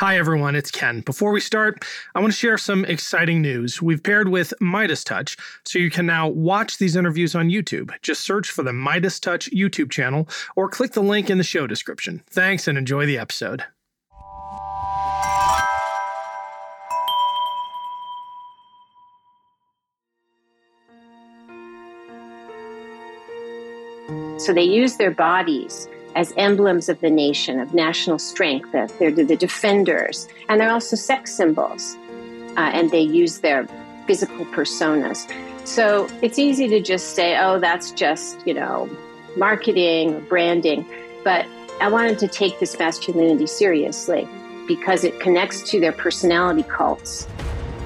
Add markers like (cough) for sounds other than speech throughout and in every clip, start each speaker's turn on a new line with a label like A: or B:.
A: Hi, everyone, it's Ken. Before we start, I want to share some exciting news. We've paired with Midas Touch, so you can now watch these interviews on YouTube. Just search for the Midas Touch YouTube channel or click the link in the show description. Thanks and enjoy the episode.
B: So they use their bodies as emblems of the nation, of national strength. They're the defenders, and they're also sex symbols, uh, and they use their physical personas. So it's easy to just say, oh, that's just, you know, marketing or branding. But I wanted to take this masculinity seriously because it connects to their personality cults.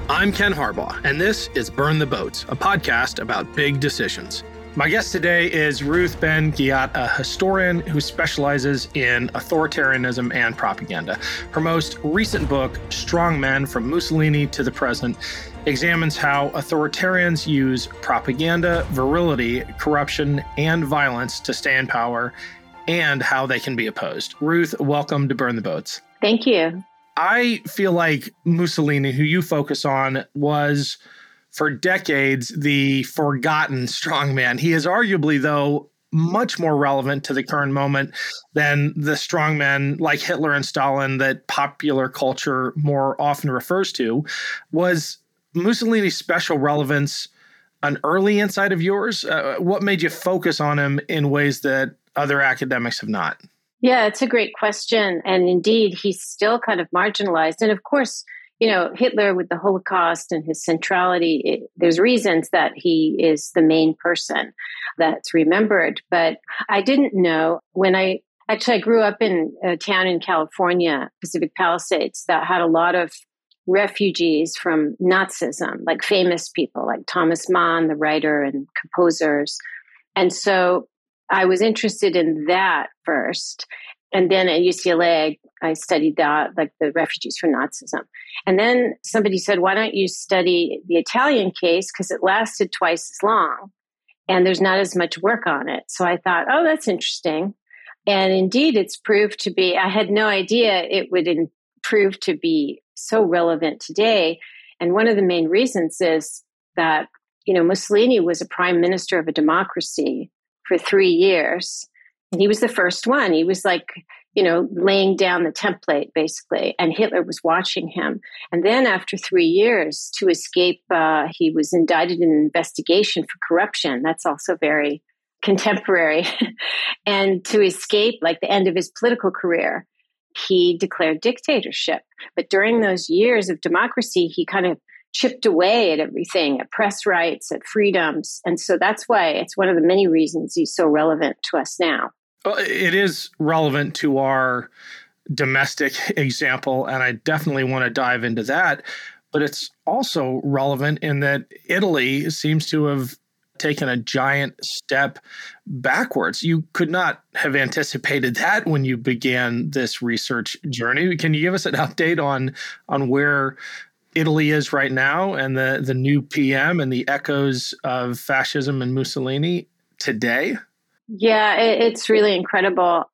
A: I'm Ken Harbaugh, and this is Burn the Boats, a podcast about big decisions. My guest today is Ruth Ben Ghiat, a historian who specializes in authoritarianism and propaganda. Her most recent book, Strong Men From Mussolini to the Present, examines how authoritarians use propaganda, virility, corruption, and violence to stay in power and how they can be opposed. Ruth, welcome to Burn the Boats.
B: Thank you.
A: I feel like Mussolini, who you focus on, was for decades the forgotten strongman. He is arguably, though, much more relevant to the current moment than the strongmen like Hitler and Stalin that popular culture more often refers to. Was Mussolini's special relevance an early insight of yours? Uh, what made you focus on him in ways that other academics have not?
B: Yeah, it's a great question. And indeed, he's still kind of marginalized. And of course, you know, Hitler with the Holocaust and his centrality, it, there's reasons that he is the main person that's remembered. But I didn't know when I actually I grew up in a town in California, Pacific Palisades, that had a lot of refugees from Nazism, like famous people like Thomas Mann, the writer and composers. And so I was interested in that first. And then at UCLA, I studied that, like the refugees from Nazism. And then somebody said, why don't you study the Italian case? Because it lasted twice as long and there's not as much work on it. So I thought, oh, that's interesting. And indeed, it's proved to be, I had no idea it would in, prove to be so relevant today. And one of the main reasons is that, you know, Mussolini was a prime minister of a democracy for three years. He was the first one. He was like, you know, laying down the template basically. And Hitler was watching him. And then after three years, to escape, uh, he was indicted in an investigation for corruption. That's also very contemporary. (laughs) and to escape, like the end of his political career, he declared dictatorship. But during those years of democracy, he kind of chipped away at everything, at press rights, at freedoms. And so that's why it's one of the many reasons he's so relevant to us now.
A: It is relevant to our domestic (laughs) example, and I definitely want to dive into that. But it's also relevant in that Italy seems to have taken a giant step backwards. You could not have anticipated that when you began this research journey. Can you give us an update on on where Italy is right now and the the new PM and the echoes of fascism and Mussolini today?
B: Yeah, it, it's really incredible.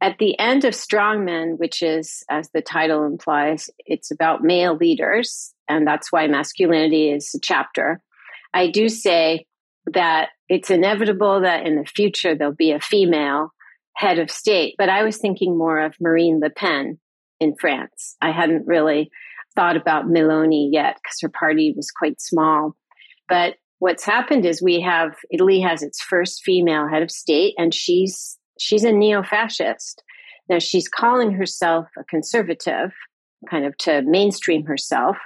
B: At the end of Strongmen, which is, as the title implies, it's about male leaders, and that's why masculinity is a chapter. I do say that it's inevitable that in the future there'll be a female head of state, but I was thinking more of Marine Le Pen in France. I hadn't really thought about Meloni yet because her party was quite small. But what's happened is we have Italy has its first female head of state, and she's she's a neo-fascist. Now she's calling herself a conservative, kind of to mainstream herself,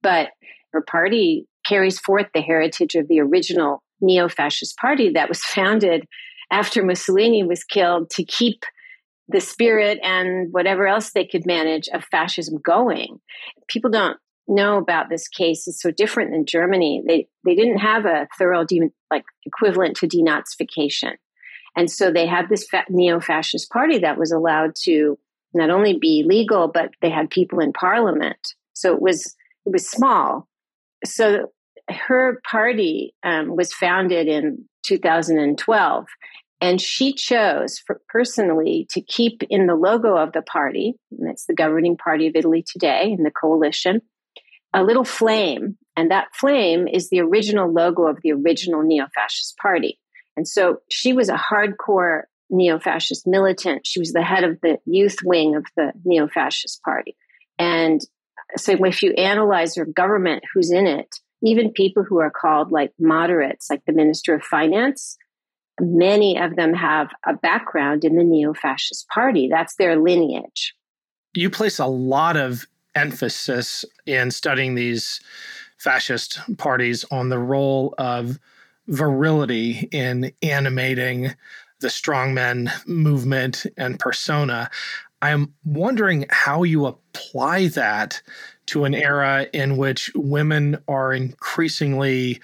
B: but her party carries forth the heritage of the original neo-fascist party that was (laughs) founded after Mussolini was killed to keep the spirit and whatever else they could manage of fascism going. People don't know about this case is so different than Germany. They they didn't have a thorough de- like equivalent to denazification, and so they had this fa- neo-fascist party that was allowed to not only be legal, but they had people in parliament. So it was it was small. So her party um, was founded in 2012, And she chose for, personally to keep in the logo of the party, and it's the governing party of Italy today in the coalition, a little flame. And that flame is the original logo of the original neo fascist party. And so she was a hardcore neo fascist militant. She was the head of the youth wing of the neo fascist party. And so if you analyze her government, who's in it, even people who are called like moderates, like the Minister of Finance, many of them have a background in the neo fascist party. That's their lineage.
A: You place a lot of emphasis in studying these fascist parties on the role of virility in animating the strongman movement and persona. I'm wondering how you apply that to an era in which women are increasingly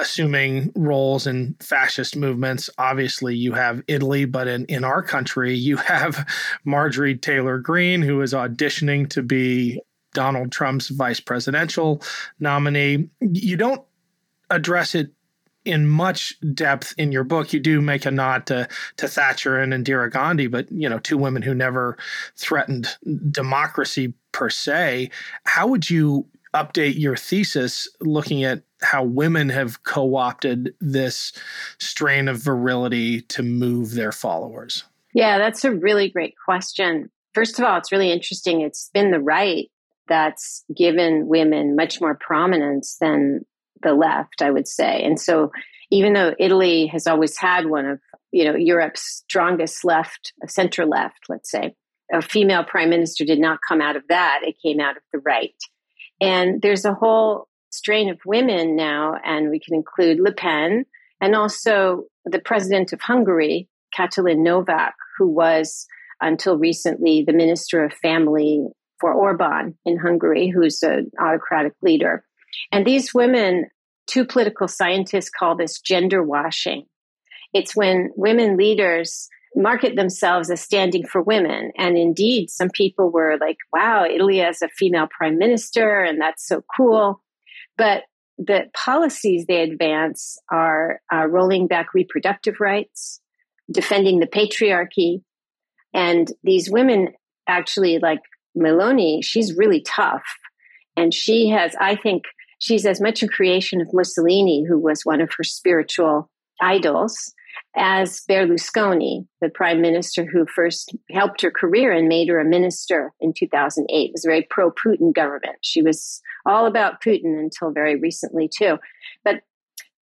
A: assuming roles in fascist movements. Obviously, you have Italy, but in, in our country, you have (laughs) Marjorie Taylor Greene, who is auditioning to be Donald Trump's vice presidential nominee. You don't address it in much depth in your book. You do make a nod to to Thatcher and Indira Gandhi, but you know, two women who never threatened democracy per se. How would you update your thesis looking at how women have co-opted this strain of virility to move their followers?
B: Yeah, that's a really great question. First of all, it's really interesting. It's been the right that's given women much more prominence than the left, I would say. And so even though Italy has always had one of, you know, Europe's strongest left, a center left, let's say, a female prime minister did not come out of that. It came out of the right. And there's a whole strain of women now, and we can include Le Pen and also the president of Hungary, Katalin Novak, who was until recently the minister of family for Orban in Hungary, who's an autocratic leader. And these women, two political scientists call this gender washing. It's when women leaders market themselves as standing for women. And indeed, some people were like, wow, Italy has a female prime minister, and that's so cool. But the policies they advance are uh, rolling back reproductive rights, defending the patriarchy. And these women actually, like Meloni, she's really tough. And she has, I think, she's as much a creation of Mussolini, who was one of her spiritual idols, as Berlusconi, the prime minister who first helped her career and made her a minister in 2008. It was a very pro Putin government. She was all about Putin until very recently, too. But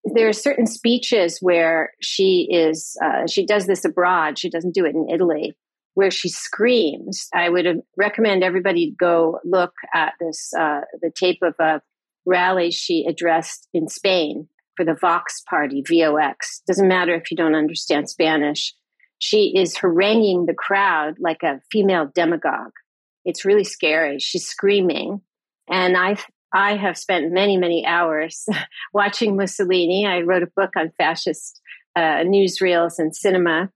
B: there are certain speeches where she is, uh, she does this abroad, she doesn't do it in Italy. Where she screams, I would recommend everybody go look at this uh, the tape of a rally she addressed in Spain for the Vox party, VOX. Doesn't matter if you don't understand Spanish. She is haranguing the crowd like a female demagogue. It's really scary. She's screaming. And I I have spent many, many hours (laughs) watching Mussolini. I wrote a book on fascist uh, newsreels and cinema.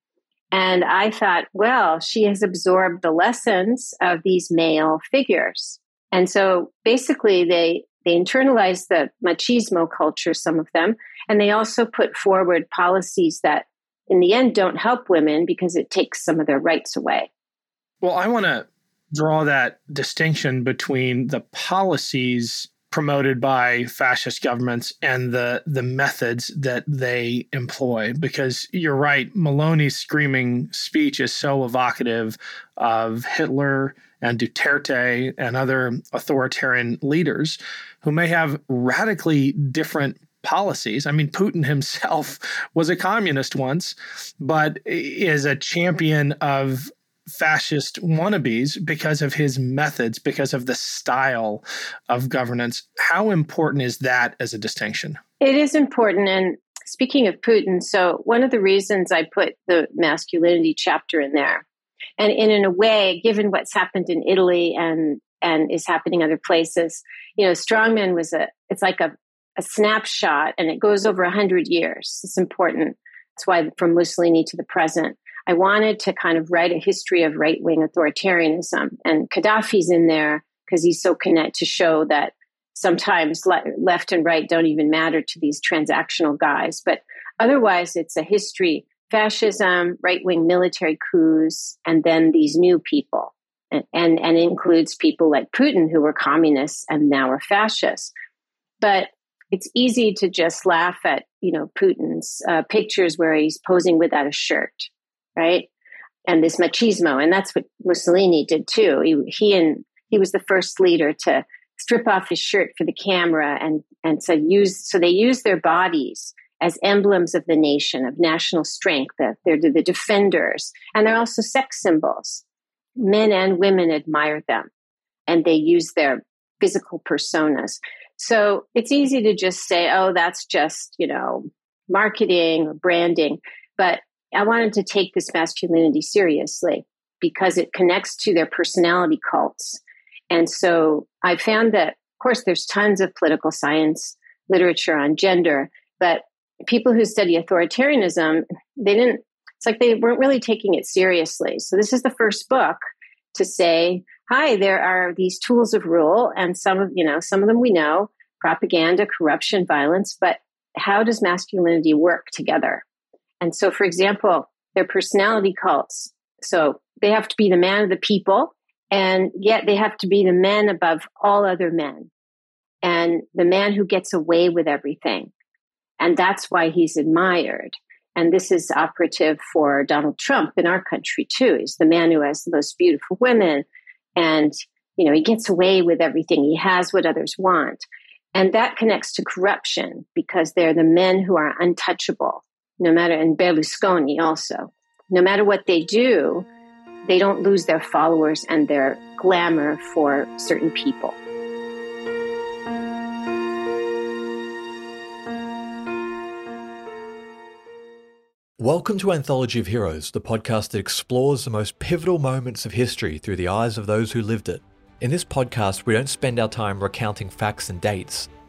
B: And I thought, well, she has absorbed the lessons of these male figures. And so basically, they they internalize the machismo culture, some of them, and they also put forward policies that in the end don't help women because it takes some of their rights away.
A: Well, I want to draw that distinction between the policies promoted by fascist governments and the the methods that they employ because you're right Meloni's screaming speech is so evocative of Hitler and Duterte and other authoritarian leaders who may have radically different policies. I mean, Putin himself (laughs) was a communist once, but is a champion of fascist wannabes because of his methods, because of the style of governance. How important is that as a distinction?
B: It is important. And speaking of Putin, so one of the reasons I put the masculinity chapter in there and, in a way, given what's happened in Italy and and is happening other places, you know, strongman was a it's like a, a snapshot and it goes over a hundred years. It's important. That's why from Mussolini to the present. I wanted to kind of write a history of right wing authoritarianism, and Gaddafi's in there because he's so connected to show that sometimes le- left and right don't even matter to these transactional guys. But otherwise, it's a history fascism, right wing military coups, and then these new people. And, and, and includes people like Putin who were communists and now are fascists. But it's easy to just laugh at you know Putin's uh, pictures where he's posing without a shirt, right? And this machismo, and that's what Mussolini did too. He, he and he was the first leader to strip off his shirt for the camera and and so use so they use their bodies as emblems of the nation of national strength they're the defenders and they're also sex symbols men and women admire them and they use their physical personas so it's easy to just say, oh, that's just, you know, marketing or branding. But I wanted to take this masculinity seriously because it connects to their personality cults. And so I found that, of course, there's tons of political science literature on gender, but people who study authoritarianism, they didn't, it's like they weren't really taking it seriously. So this is the first book to say, hi, there are these tools of rule, and some of you know some of them we know propaganda, corruption, violence, but how does masculinity work together? And so, for example, their personality cults. So they have to be the man of the people, and yet they have to be the men above all other men, and the man who gets away with everything. And that's why he's admired. And this is operative for Donald Trump in our country too. He's the man who has the most beautiful women and you know, he gets away with everything. He has what others want. And that connects to corruption because they're the men who are untouchable, no matter, and Berlusconi also. No matter what they do, they don't lose their followers and their glamour for certain people.
C: Welcome to Anthology of Heroes, the podcast that explores the most pivotal moments of history through the eyes of those who lived it. In this podcast, we don't spend our time recounting facts and dates.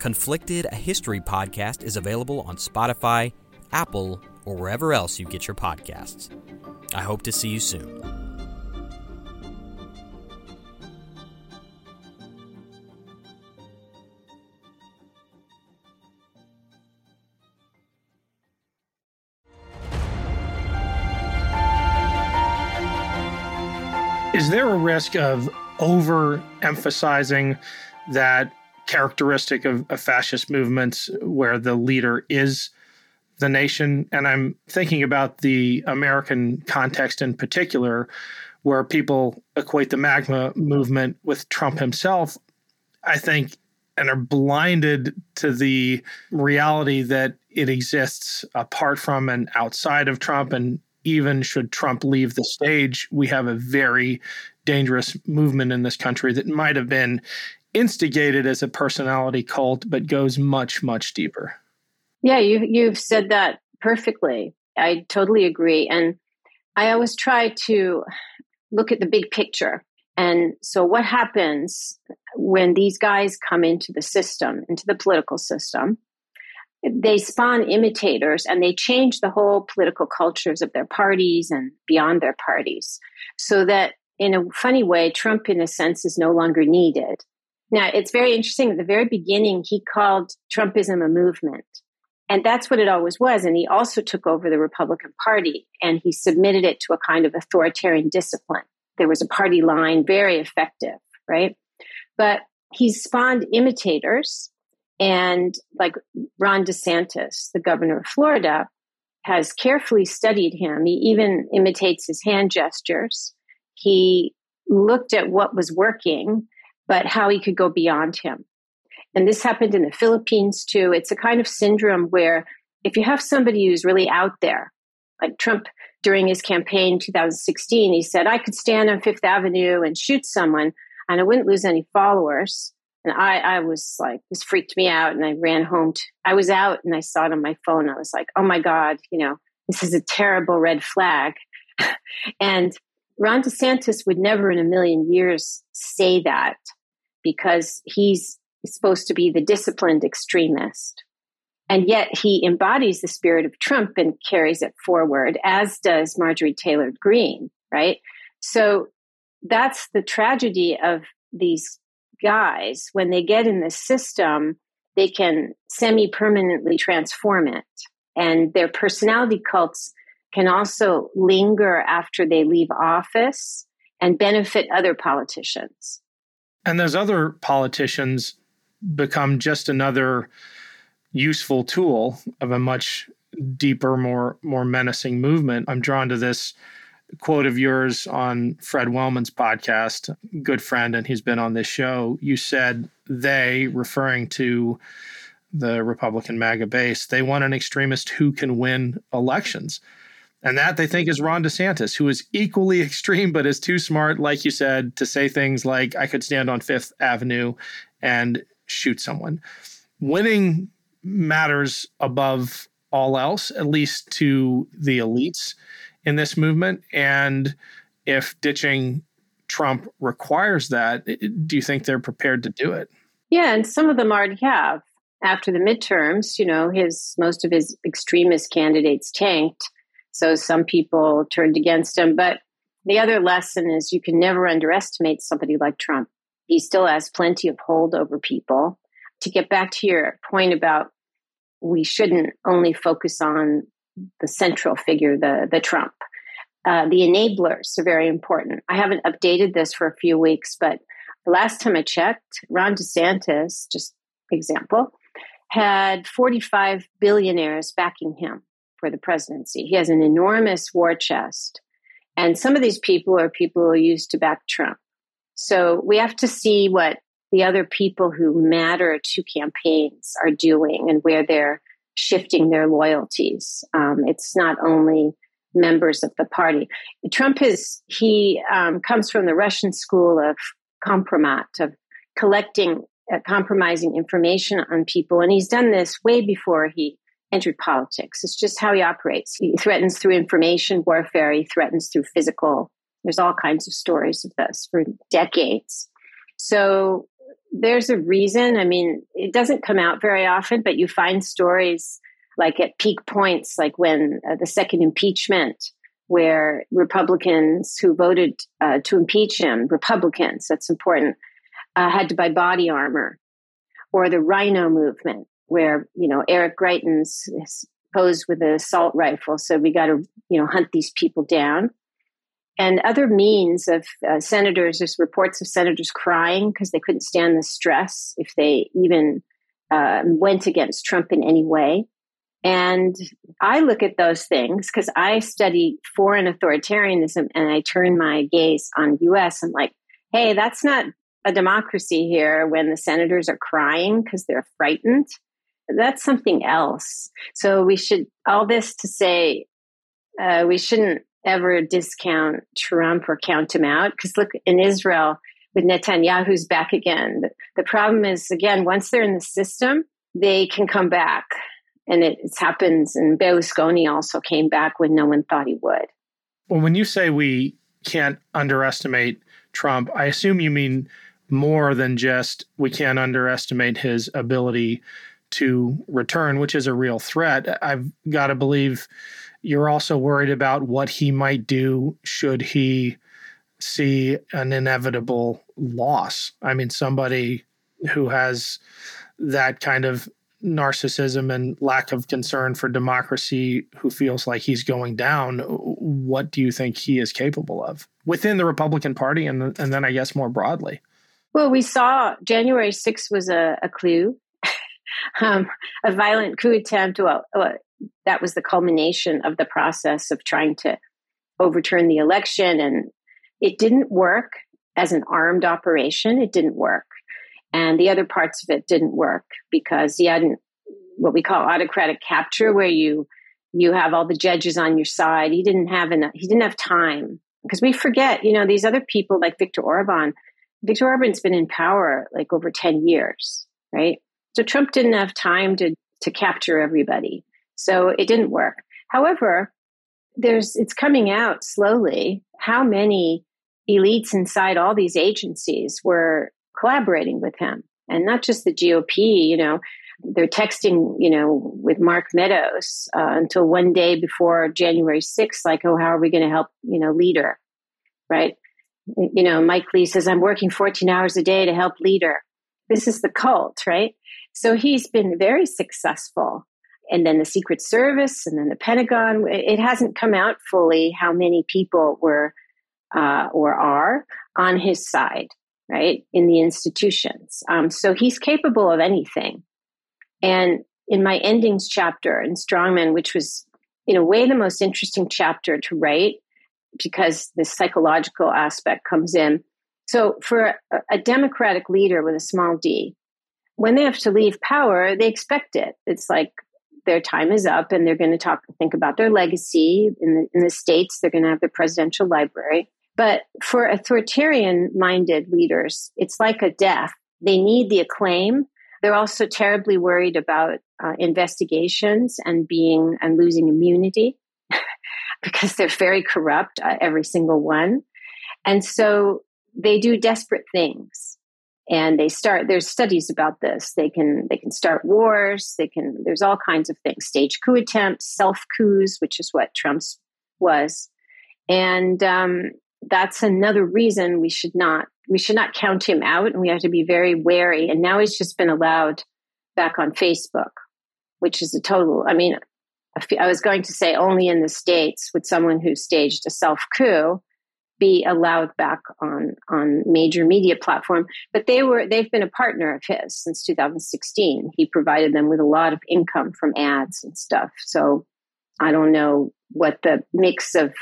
D: Conflicted, a history podcast, is available on Spotify, Apple, or wherever else you get your podcasts. I hope to see you soon.
A: Is there a risk of overemphasizing that characteristic of, of fascist movements where the leader is the nation? And I'm thinking about the American context in particular, where people equate the MAGA movement with Trump himself. I think and are blinded to the reality that it exists apart from and outside of Trump. And even should Trump leave the stage, we have a very dangerous movement in this country that might have been instigated as a personality cult, but goes much, much deeper.
B: Yeah, you, you've said that perfectly. I totally agree. And I always try to look at the big picture. And so, what happens when these guys come into the system, into the political system? They spawn imitators and they change the whole political cultures of their parties and beyond their parties. So that, in a funny way, Trump, in a sense, is no longer needed. Now, it's very interesting. At the very beginning, he called Trumpism a movement. And that's what it always was. And he also took over the Republican Party and he submitted it to a kind of authoritarian discipline. There was a party line, very effective, right? But he spawned imitators. And like Ron DeSantis, the governor of Florida, has carefully studied him. He even imitates his hand gestures. He looked at what was working, but how he could go beyond him. And this happened in the Philippines too. It's a kind of syndrome where if you have somebody who's really out there, like Trump during his campaign 2016, he said, I could stand on Fifth Avenue and shoot someone and I wouldn't lose any followers. And I, I was like, this freaked me out. And I ran home. To, I was out and I saw it on my phone. I was like, oh my God, you know, this is a terrible red flag. (laughs) and Ron DeSantis would never in a million years say that because he's supposed to be the disciplined extremist. And yet he embodies the spirit of Trump and carries it forward, as does Marjorie Taylor Greene, right? So that's the tragedy of these guys. When they get in the system, they can semi permanently transform it. And their personality cults can also linger after they leave office and benefit other politicians.
A: And those other politicians become just another useful tool of a much deeper, more more menacing movement. I'm drawn to this quote of yours on Fred Wellman's podcast, good friend, and he's been on this show. You said they, referring to the Republican MAGA base, they want an extremist who can win elections. And that they think is Ron DeSantis, who is equally (laughs) extreme, but is too smart, like you said, to say things like, I could stand on Fifth Avenue and shoot someone. Winning matters above all else, at least to the elites in this movement. And if ditching Trump requires that, do you think they're prepared to do it?
B: Yeah, and some of them already have. After the midterms, you know, his most of his extremist candidates tanked. So some people turned against him. But the other lesson is you can never underestimate somebody like Trump he still has plenty of hold over people. To get back to your point about we shouldn't only focus on the central figure, the the Trump. Uh, the enablers are very important. I haven't updated this for a few weeks, but the last time I checked, Ron DeSantis, just example, had 45 billionaires backing him for the presidency. He has an enormous war chest. And some of these people are people who used to back Trump. So we have to see what the other people who matter to campaigns are doing and where they're shifting their loyalties. Um, it's not only members of the party. Trump is, he um, comes from the Russian school of kompromat, of collecting, uh, compromising information on people. And he's done this way before he entered politics. It's just how he operates. He threatens through information warfare, he threatens through physical there's all kinds of stories of this for decades. So there's a reason. I mean, it doesn't come out very often, but you find stories like at peak points, like when uh, the second impeachment, where Republicans who voted uh, to impeach him, Republicans, that's important, uh, had to buy body armor, or the RINO movement, where you know Eric Greitens posed with an assault rifle, so we got to you know hunt these people down and other means of uh, senators. There's reports of senators crying because they couldn't stand the stress if they even uh, went against Trump in any way. And I look at those things because I study foreign authoritarianism and I turn my gaze on US and like, hey, that's not a democracy here when the senators are crying because they're frightened. That's something else. So we should all this to say uh, we shouldn't ever discount Trump or count him out because look in Israel with Netanyahu's back again. The, problem is again once they're in the system, they can come back, and it, it happens. And Berlusconi also came back when no one thought he would.
A: Well, when you say we can't underestimate Trump, I assume you mean more than just we can't underestimate his ability to return, which is a real threat. I've got to believe you're also worried about what he might do should he see an inevitable loss. I mean, somebody who has that kind of narcissism and lack of concern for democracy who feels like he's going down, what do you think he is capable of within the Republican Party and, and then I guess more broadly?
B: Well, we saw January 6th was a, a clue, um, a violent coup attempt. Well, that was the culmination of the process of trying to overturn the election. And it didn't work as an armed operation. It didn't work. And the other parts of it didn't work because he hadn't what we call autocratic capture, where you you have all the judges on your side. He didn't have enough. He didn't have time because we forget. You know, these other people like Viktor Orban. Viktor Orban's been in power like over ten years, right? So Trump didn't have time to to capture everybody. So it didn't work. However, there's it's coming out slowly how many elites inside all these agencies were collaborating with him and not just the GOP, you know, they're texting, you know, with Mark Meadows uh, until one day before January 6th, like, oh, how are we going to help, you know, leader, right? You know, Mike Lee says, I'm working 14 hours a day to help leader. This is the cult, right? So he's been very successful. And then the Secret Service and then the Pentagon, it hasn't come out fully how many people were uh, or are on his side right, in the institutions. Um, so he's capable of anything. And in my endings chapter in Strongmen, which was in a way the most interesting chapter to write because the psychological aspect comes in. So for a, a democratic leader with a small d, when they have to leave power, they expect it. It's like their time is up and they're going to talk and think about their legacy in the, in the states they're going to have their presidential library but for authoritarian minded leaders, it's like a death. They need the acclaim. They're also terribly worried about uh, investigations and being and losing immunity (laughs) because they're very corrupt, uh, every single one. And so they do desperate things and they start there's studies about this. They can they can start wars. They can there's all kinds of things stage coup attempts self coups which is what trump's was. And um, that's another reason we should not we should not count him out. And we have to be very wary. And now he's just been allowed back on facebook which is a total i mean i was going to say only in the states would someone who staged a self coup be allowed back on on major media platform but they were they've been a partner of his since 2016 he provided them with a lot of income from ads and stuff so i don't know what the mix of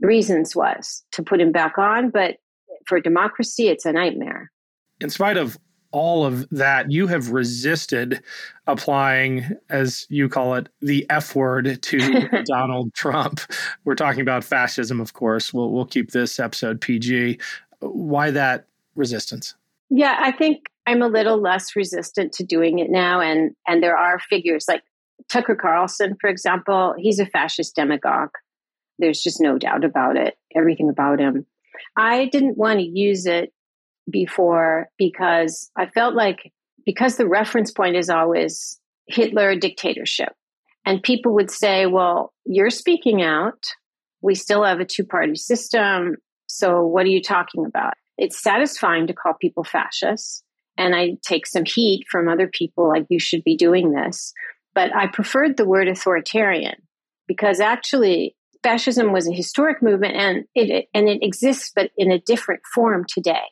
B: reasons was to put him back on. But for democracy, it's a nightmare.
A: In spite of all of that, you have resisted applying, as you call it, the F word to (laughs) Donald Trump. We're talking about fascism, of course. We'll, we'll keep this episode PG. Why that resistance?
B: Yeah, I think I'm a little less resistant to doing it now. And, and there are figures like Tucker Carlson, for example, he's a fascist demagogue. There's just no doubt about it, everything about him. I didn't want to use it before because I felt like because the reference point is always Hitler dictatorship. And people would say, well, you're speaking out. We still have a two party system. So what are you talking about? It's satisfying to call people fascists. And I take some heat from other people, like, you should be doing this. But I preferred the word authoritarian because actually fascism was a historic movement and it and it exists but in a different form today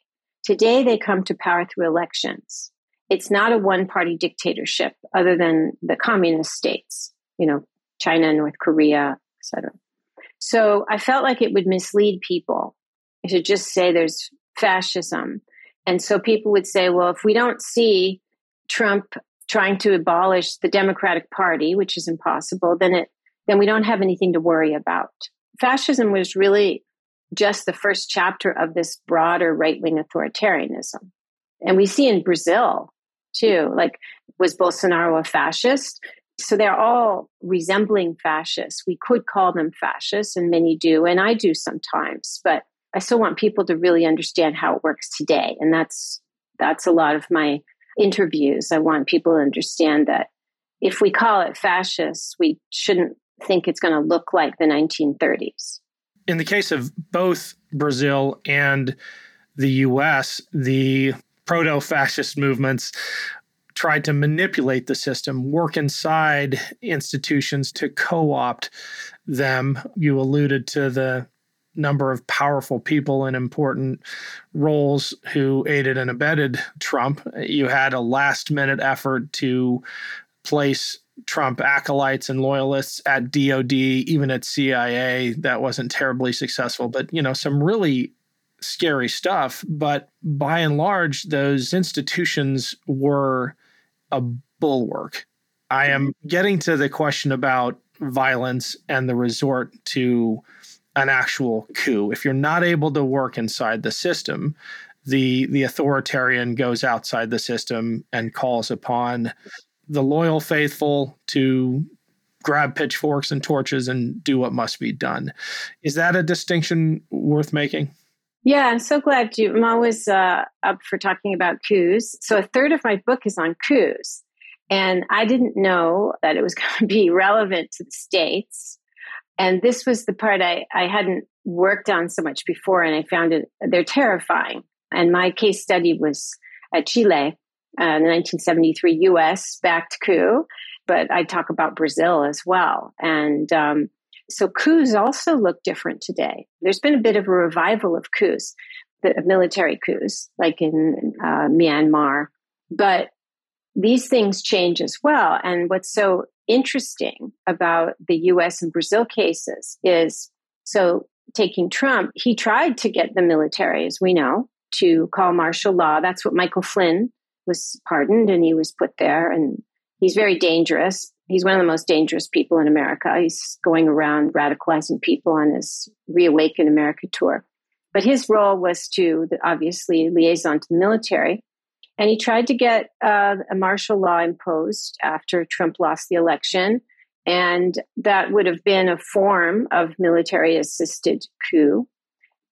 B: today they come to power through elections. It's not a one party dictatorship other than the communist states you know china north korea etc so i felt like it would mislead people to just say there's fascism. And so people would say well if we don't see trump trying to abolish the Democratic Party, which is impossible, then it then we don't have anything to worry about. Fascism was really just the first chapter of this broader right wing authoritarianism. And we see in Brazil too, like, was Bolsonaro a fascist? So they're all resembling fascists. We could call them fascists, and many do, and I do sometimes, but I still want people to really understand how it works today. And that's that's a lot of my interviews. I want people to understand that if we call it fascist, we shouldn't think it's going to look like the 1930s.
A: In the case of both Brazil and the US, the proto fascist movements tried to manipulate the system, work inside institutions to co opt them. You alluded to the number of powerful people in important roles who aided and abetted Trump. You had a last minute effort to place Trump acolytes and loyalists at DOD, even at CIA. That wasn't terribly successful, but you know, some really scary stuff. But by and large, those institutions were a bulwark. I am getting to the question about violence and the resort to an actual coup. If you're not able to work inside the system, the the authoritarian goes outside the system and calls upon the loyal faithful to grab pitchforks and torches and do what must be done. Is that a distinction worth making?
B: Yeah, I'm so glad you. I'm always uh, up for talking about coups. So a third of my book is on coups, and I didn't know that it was (laughs) going to be relevant to the states. And this was the part I, I hadn't worked on so much before, and I found it they're terrifying. And my case study was at Chile, uh, the 1973 U.S. backed coup, but I talk about Brazil as well. And um, so coups also look different today. There's been a bit of a revival of coups, the military coups, like in uh, Myanmar. But these things change as well. And what's so interesting about the US and Brazil cases is so taking Trump, he tried to get the military, as we know, to call martial law. That's what Michael Flynn was pardoned and he was put there. And he's very dangerous he's one of the most dangerous people in America. He's going around radicalizing people on his Reawaken America tour. But his role was to obviously liaison to the military. And he tried to get uh, a martial law imposed after Trump lost the election. And that would have been a form of military assisted coup,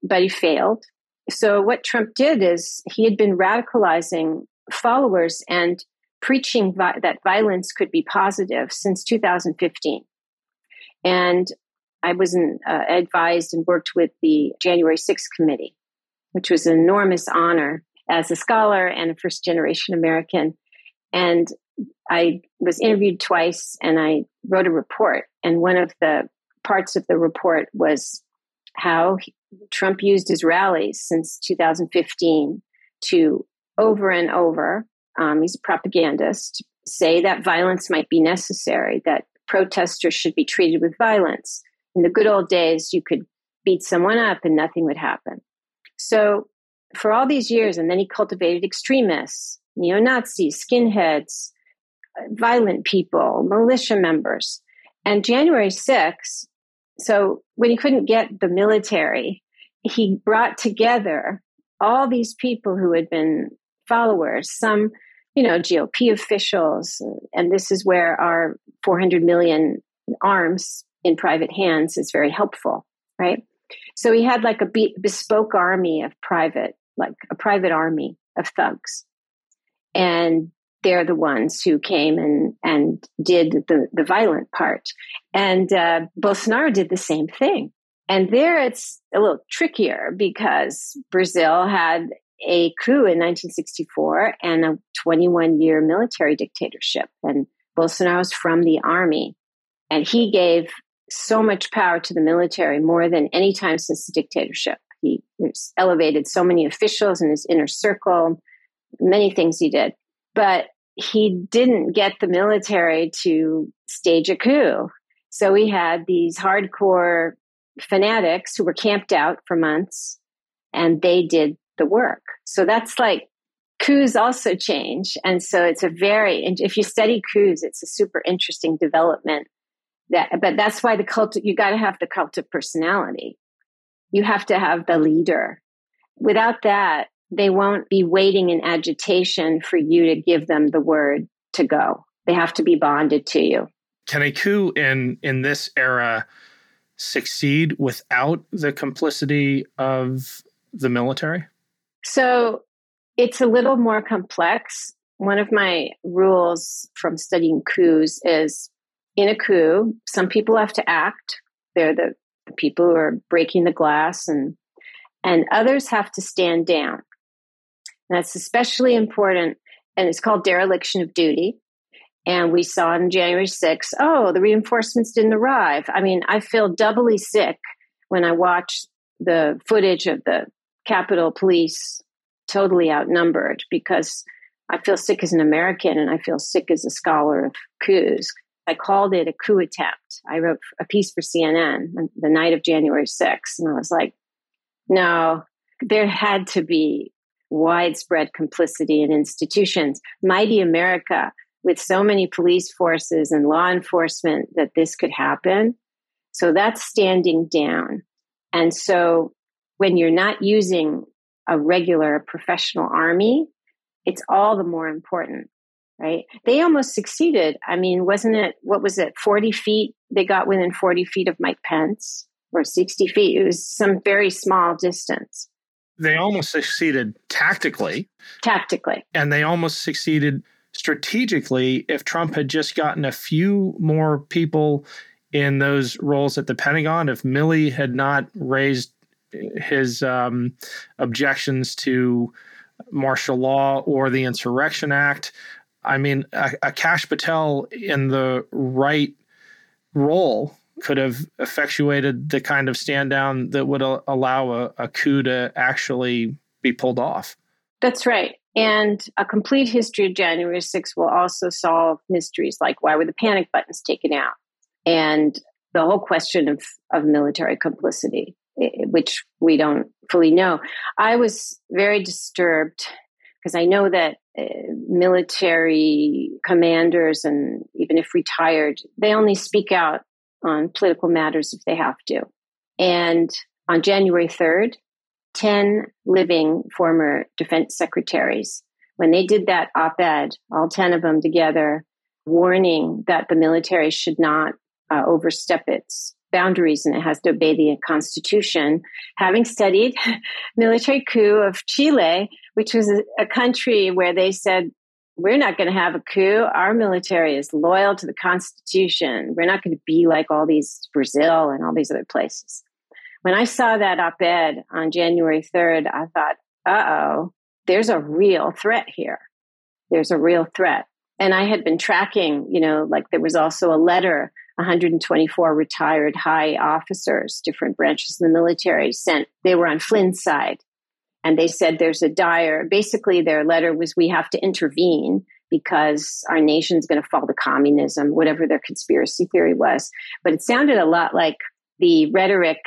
B: but he failed. So, what Trump did is he had been radicalizing followers and preaching vi- that violence could be positive since 2015. And I was in, uh, advised and worked with the January 6th committee, which was an enormous honor as a scholar and a first generation American. And I was interviewed twice and I wrote a report. And one of the parts of the report was how Trump used his rallies since 2015 to over and over um, he's a propagandist, say that violence might be necessary, that protesters should be treated with violence. In the good old days, you could beat someone up and nothing would happen. So, for all these years, and then he cultivated extremists, neo Nazis, skinheads, violent people, militia members. And January 6th, so when he couldn't get the military, he brought together all these people who had been followers, some, you know, GOP officials. And this is where our 400 million arms in private hands is very helpful, right? So he had like a bespoke army of private, like a private army of thugs. And they're the ones who came and, and did the, the violent part. And uh, Bolsonaro did the same thing. And there it's a little trickier because Brazil had a coup in 1964 and a 21 year military dictatorship. And Bolsonaro's from the army. And he gave so much power to the military more than any time since the dictatorship. He elevated so many officials in his inner circle, many things he did. But he didn't get the military to stage a coup. So we had these hardcore fanatics who were camped out for months and they did the work. So that's like coups also change. And so it's a very, if you study coups, it's a super interesting development. That, but that's why the cult, you got to have the cult of personality. You have to have the leader. Without that, they won't be waiting in agitation for you to give them the word to go. They have to be bonded to you.
A: Can a coup in in this era succeed without the complicity of the military?
B: So it's a little more complex. One of my rules from studying coups is in a coup, some people have to act. They're the, people who are breaking the glass and and others have to stand down. That's especially important, and it's called dereliction of duty. And we saw on January 6th, oh, the reinforcements didn't arrive. I mean, I feel doubly sick when I watch the footage of the Capitol Police totally outnumbered because I feel sick as an American and I feel sick as a scholar of coups. I called it a coup attempt. I wrote a piece for CNN the night of January 6th, and I was like, no, there had to be widespread complicity in institutions. Mighty America, with so many police forces and law enforcement, that this could happen. So that's standing down. And so when you're not using a regular professional army, it's all the more important, right? They almost succeeded. I mean, wasn't it, what was it, 40 feet? They got within 40 feet of Mike Pence or 60 feet. It was some very small distance
A: they almost succeeded tactically.
B: Tactically.
A: And they almost succeeded strategically if Trump had just gotten a few more people in those roles at the Pentagon, if Milley had not raised his um, objections to martial law or the Insurrection Act. I mean, a, Kash Patel in the right role could have effectuated the kind of stand down that would a- allow a, a coup to actually be pulled off.
B: That's right. And a complete history of January 6th will also solve mysteries like why were the panic buttons taken out? And the whole question of, of military complicity, which we don't fully know. I was very disturbed because I know that uh, military commanders and even if retired, they only speak out on political matters if they have to. And on January 3rd, 10 living former defense secretaries, when they did that op ed, all 10 of them together, warning that the military should not uh, overstep its boundaries and it has to obey the constitution. Having studied (laughs) military coup of Chile, which was a, country where they said we're not going to have a coup. Our military is loyal to the Constitution. We're not going to be like all these Brazil and all these other places. When I saw that op ed on January 3rd, I thought, uh oh, there's a real threat here. There's a real threat. And I had been tracking, you know, like there was also a letter 124 retired high officers, different branches of the military sent. They were on Flynn's side and they said there's a dire basically their letter was we have to intervene because our nation's going to fall to communism whatever their conspiracy theory was but it sounded a lot like the rhetoric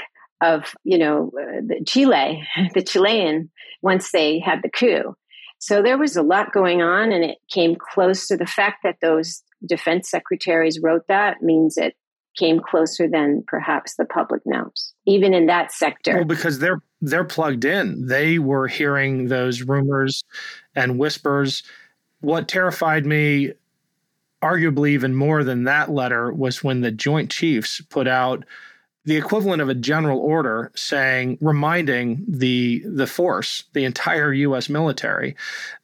B: of you know uh, the chile (laughs) the chilean once they had the coup so there was a lot going on and it came close to the fact that those defense secretaries wrote that means it came closer than perhaps the public knows, even in that sector.
A: Well, because they're they're plugged in. They were hearing those rumors and whispers. What terrified me, arguably even more than that letter, was when the Joint Chiefs put out the equivalent of a general order saying, reminding the the force, the entire U.S. military,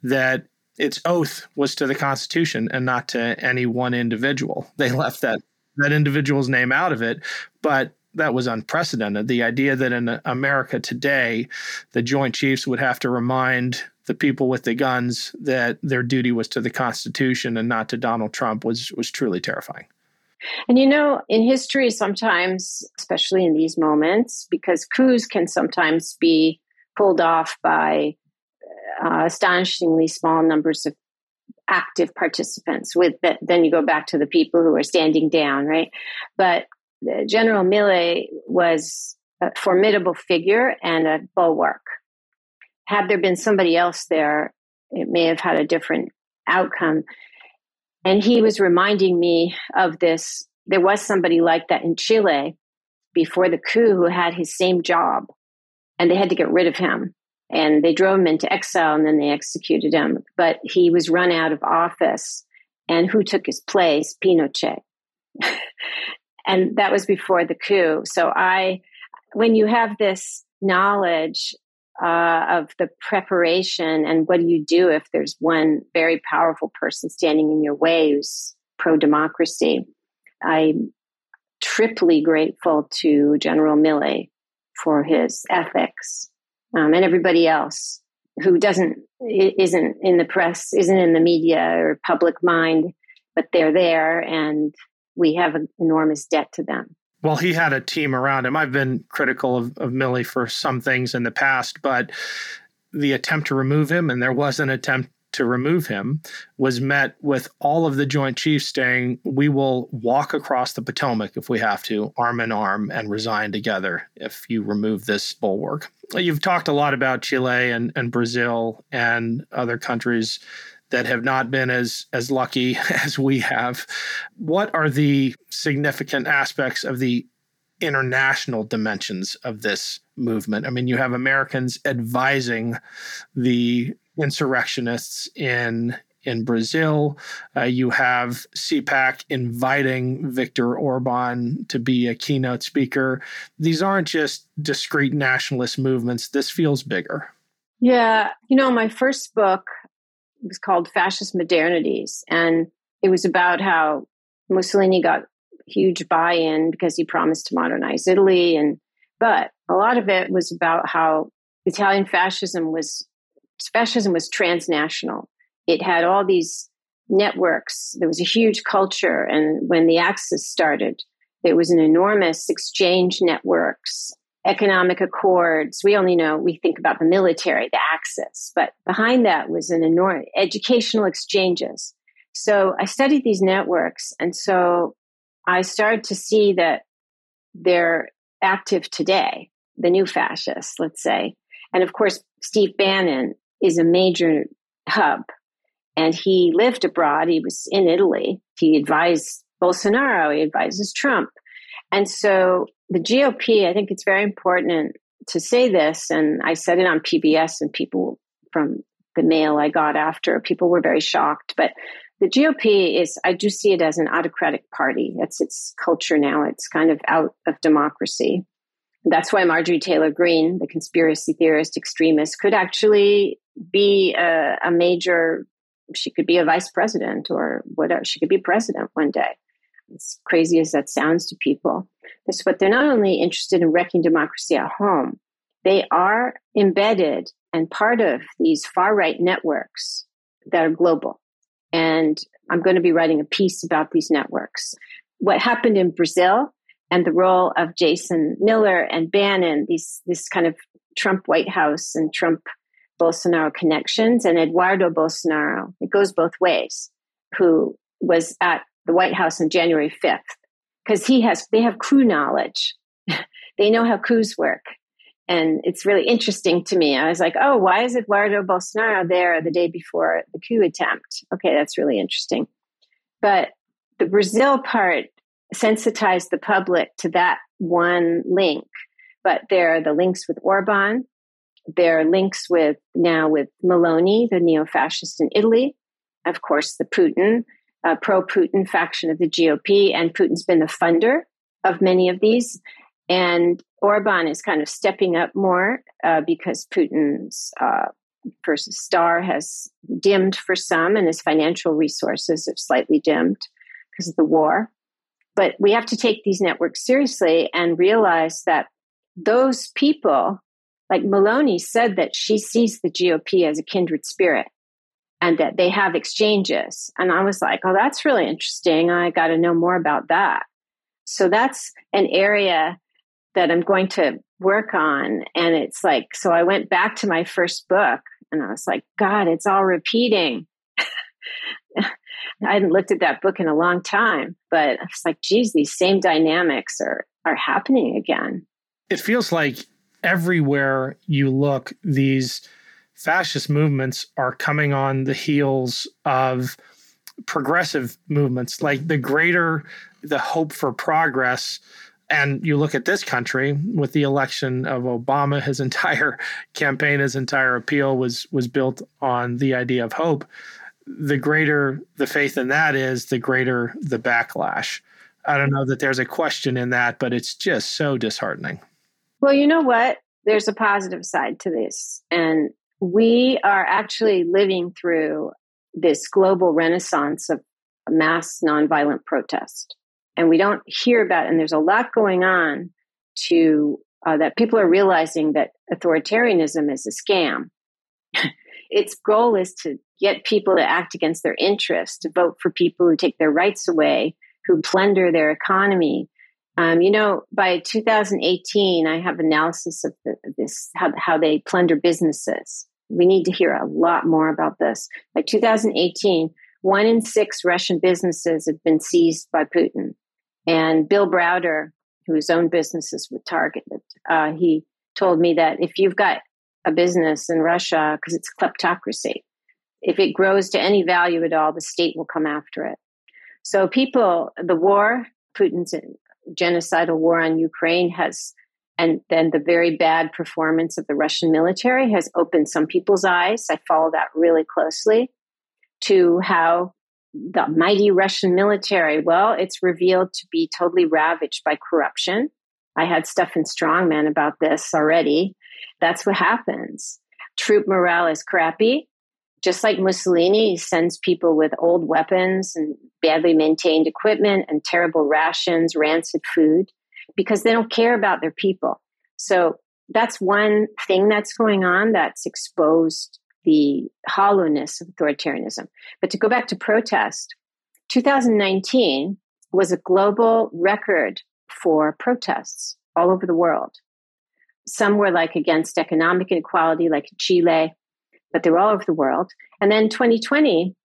A: that its oath was to the Constitution and not to any one individual. They left that that individual's name out of it, but that was unprecedented. The idea that in America today, the Joint Chiefs would have to remind the people with the guns that their duty was to the Constitution and not to Donald Trump was was truly terrifying.
B: And you know, in history, sometimes, especially in these moments, because coups can sometimes be pulled off by uh, astonishingly small numbers of active participants with that then you go back to the people who are standing down right but general Milley was a formidable figure and a bulwark had there been somebody else there it may have had a different outcome. And he was reminding me of this. There was somebody like that in Chile before the coup who had his same job, and they had to get rid of him. And they drove him into exile and then they executed him. But he was run out of office. And who took his place? Pinochet. (laughs) and that was before the coup. So I, when you have this knowledge uh, of the preparation and what do you do if there's one very powerful person standing in your way who's pro democracy, I'm triply grateful to General Milley for his ethics um, and everybody else who doesn't isn't in the press, isn't in the media or public mind, but they're there and we have an enormous debt to them.
A: Well, he had a team around him. I've been critical of, of Milley for some things in the past, but the attempt to remove him, and there was an attempt to remove him, was met with all of the Joint Chiefs saying, We will walk across the Potomac if we have to, arm in arm, and resign together if you remove this bulwark. You've talked a lot about Chile and, and Brazil and other countries that have not been as as lucky (laughs) as we have. What are the significant aspects of the international dimensions of this movement? I mean, you have Americans advising the insurrectionists in in Brazil. Uh, you have CPAC inviting Viktor Orban to be a keynote speaker. These aren't just discrete nationalist movements. This feels bigger.
B: Yeah. You know, my first book, was called Fascist Modernities. And it was about how Mussolini got huge buy in because he promised to modernize Italy. And, but a lot of it was about how Italian fascism was, fascism was transnational. It had all these networks. There was a huge culture. And when the Axis started, there was an enormous exchange networks economic accords. We only know, we think about the military, the axis, but behind that was an enormous educational exchanges. So I studied these networks. And so I started to see that they're active today, the new fascists, let's say. And of course, Steve Bannon is a major hub and he lived abroad. He was in Italy. He advised Bolsonaro. He advises Trump. And so the GOP, I think it's very important to say this, and I said it on PBS, and people from the mail I got after, people were very shocked. But the GOP is, I do see it as an autocratic party. That's its culture now. It's kind of out of democracy. That's why Marjorie Taylor Greene, the conspiracy theorist extremist, could actually be a, a major, she could be a vice president or whatever. She could be president one day as crazy as that sounds to people. that's what they're not only interested in wrecking democracy at home, they are embedded and part of these far right networks that are global. And I'm going to be writing a piece about these networks. What happened in Brazil and the role of Jason Miller and Bannon, these this kind of Trump White House and Trump Bolsonaro connections, and Eduardo Bolsonaro, it goes both ways, who was at the White House on January 5th because he has they have coup knowledge. (laughs) they know how coups work. And it's really interesting to me. I was like, oh, why is Eduardo Bolsonaro there the day before the coup attempt? Okay, that's really interesting. But the Brazil part sensitized the public to that one link. But there are the links with Orban. There are links with now with Meloni, the neo fascist in Italy. Of course, the Putin uh, pro Putin faction of the GOP, and Putin's been the funder of many of these. And Orban is kind of stepping up more uh, because Putin's uh, first star has dimmed for some, and his financial resources have slightly dimmed because of the war. But we have to take these networks seriously and realize that those people, like Meloni said that she sees the GOP as a kindred spirit and that they have exchanges. And I was like, oh, that's really interesting. I got to know more about that. So that's an area that I'm going to work on. And it's like, so I went back to my first book and I was like, God, it's all repeating. (laughs) I hadn't looked at that book in a long time, but I was like, geez, these same dynamics are are happening again.
A: It feels like everywhere you look, these fascist movements are coming on the heels of progressive movements. Like the greater the hope for progress, and you look at this country with the election of Obama, his (laughs) entire campaign, his entire appeal was was built on the idea of hope. The greater the faith in that is, the greater the backlash. I don't know that there's a question in that, but it's just so disheartening.
B: Well, you know what? There's a positive side to this. And we are actually living through this global renaissance of mass nonviolent protest. And we don't hear about. And there's a lot going on to uh, that people are realizing that authoritarianism is a scam. (laughs) its goal is to get people to act against their interests, to vote for people who take their rights away, who plunder their economy. Um, you know, by 2018, I have analysis of the, this how how they plunder businesses. We need to hear a lot more about this. By 2018, one in six Russian businesses had been seized by Putin. And Bill Browder, whose own businesses were targeted, uh, he told me that if you've got a business in Russia, because it's kleptocracy, if it grows to any value at all, the state will come after it. So people, the war, Putin's genocidal war on Ukraine has, and then the very bad performance of the Russian military has opened some people's eyes. I follow that really closely to how the mighty Russian military, well, it's revealed to be totally ravaged by corruption. I had stuff in Strongmen about this already. That's what happens. Troop morale is crappy just like Mussolini sends people with old weapons and badly maintained equipment and terrible rations, rancid food, because they don't care about their people. So that's one thing that's going on that's exposed the hollowness of authoritarianism. But to go back to protest, 2019 was a global record for protests all over the world. Some were like against economic inequality, like Chile but they were all over the world. And then 2020,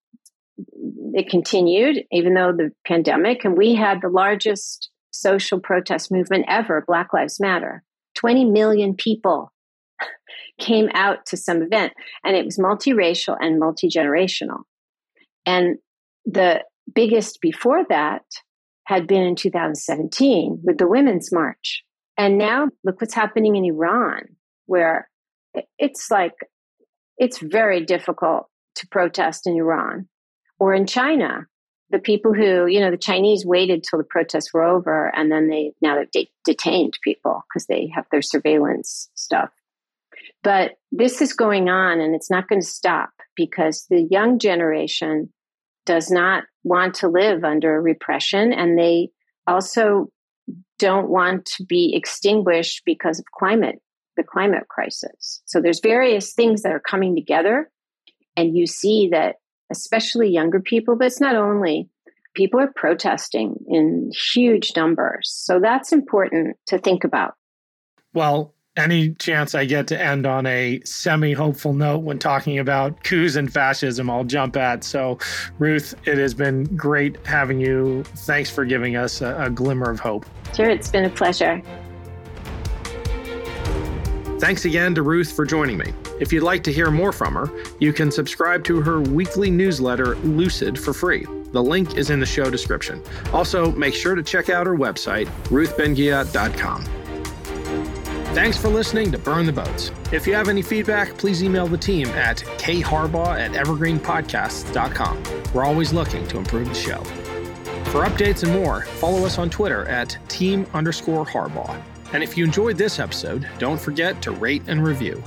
B: it continued, even though the pandemic, and we had the largest social protest movement ever, Black Lives Matter. 20 million people (laughs) came out to some event, and it was multiracial and multigenerational. And the biggest before that had been in 2017 with the Women's March. And now look what's happening in Iran, where it's like it's very difficult to protest in Iran or in China. The people who, you know, the Chinese waited till the protests were over and then they now they've de- detained people because they have their surveillance stuff. But this is going on and it's not going to stop because the young generation does not want to live under repression and they also don't want to be extinguished because of climate the climate crisis. So there's various things that are coming together. And you see that, especially younger people, but it's not only people are protesting in huge numbers. So that's important to think about.
A: Well, any chance I get to end on a semi hopeful note when talking about coups and fascism, I'll jump at. So, Ruth, it has been great having you. Thanks for giving us a, a glimmer of hope.
B: Sure, it's been a pleasure.
A: Thanks again to Ruth for joining me. If you'd like to hear more from her, you can subscribe to her weekly newsletter, Lucid, for free. The link is in the show description. Also, make sure to check out her website, ruthbenghiat.com. Thanks for listening to Burn the Boats. If you have any feedback, please email the team at kharbaugh at evergreenpodcasts.com. We're always looking to improve the show. For updates and more, follow us on Twitter at team underscore Harbaugh. And if you enjoyed this episode, don't forget to rate and review.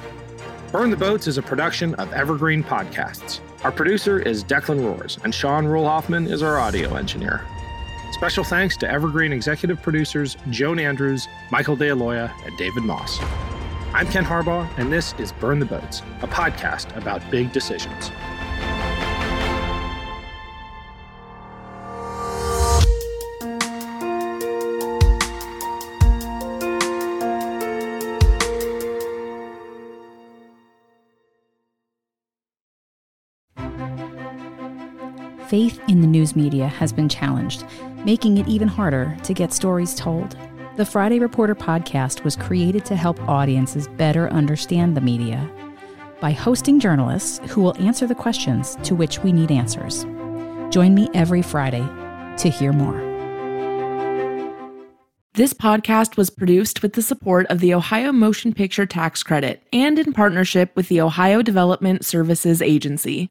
A: Burn the Boats is a production of Evergreen Podcasts. Our producer is Declan Roars, and Sean Rule Hoffman is our audio engineer. Special thanks to Evergreen executive producers Joan Andrews, Michael DeAloia, and David Moss. I'm Ken Harbaugh, and this is Burn the Boats, a podcast about big decisions.
E: Faith in the news media has been challenged, making it even harder to get stories told. The Friday Reporter podcast was created to help audiences better understand the media. by hosting journalists who will answer the questions to which we need answers. Join me every Friday to hear more.
F: This podcast was produced with the support of the Ohio Motion Picture Tax Credit and in partnership with the Ohio Development Services Agency.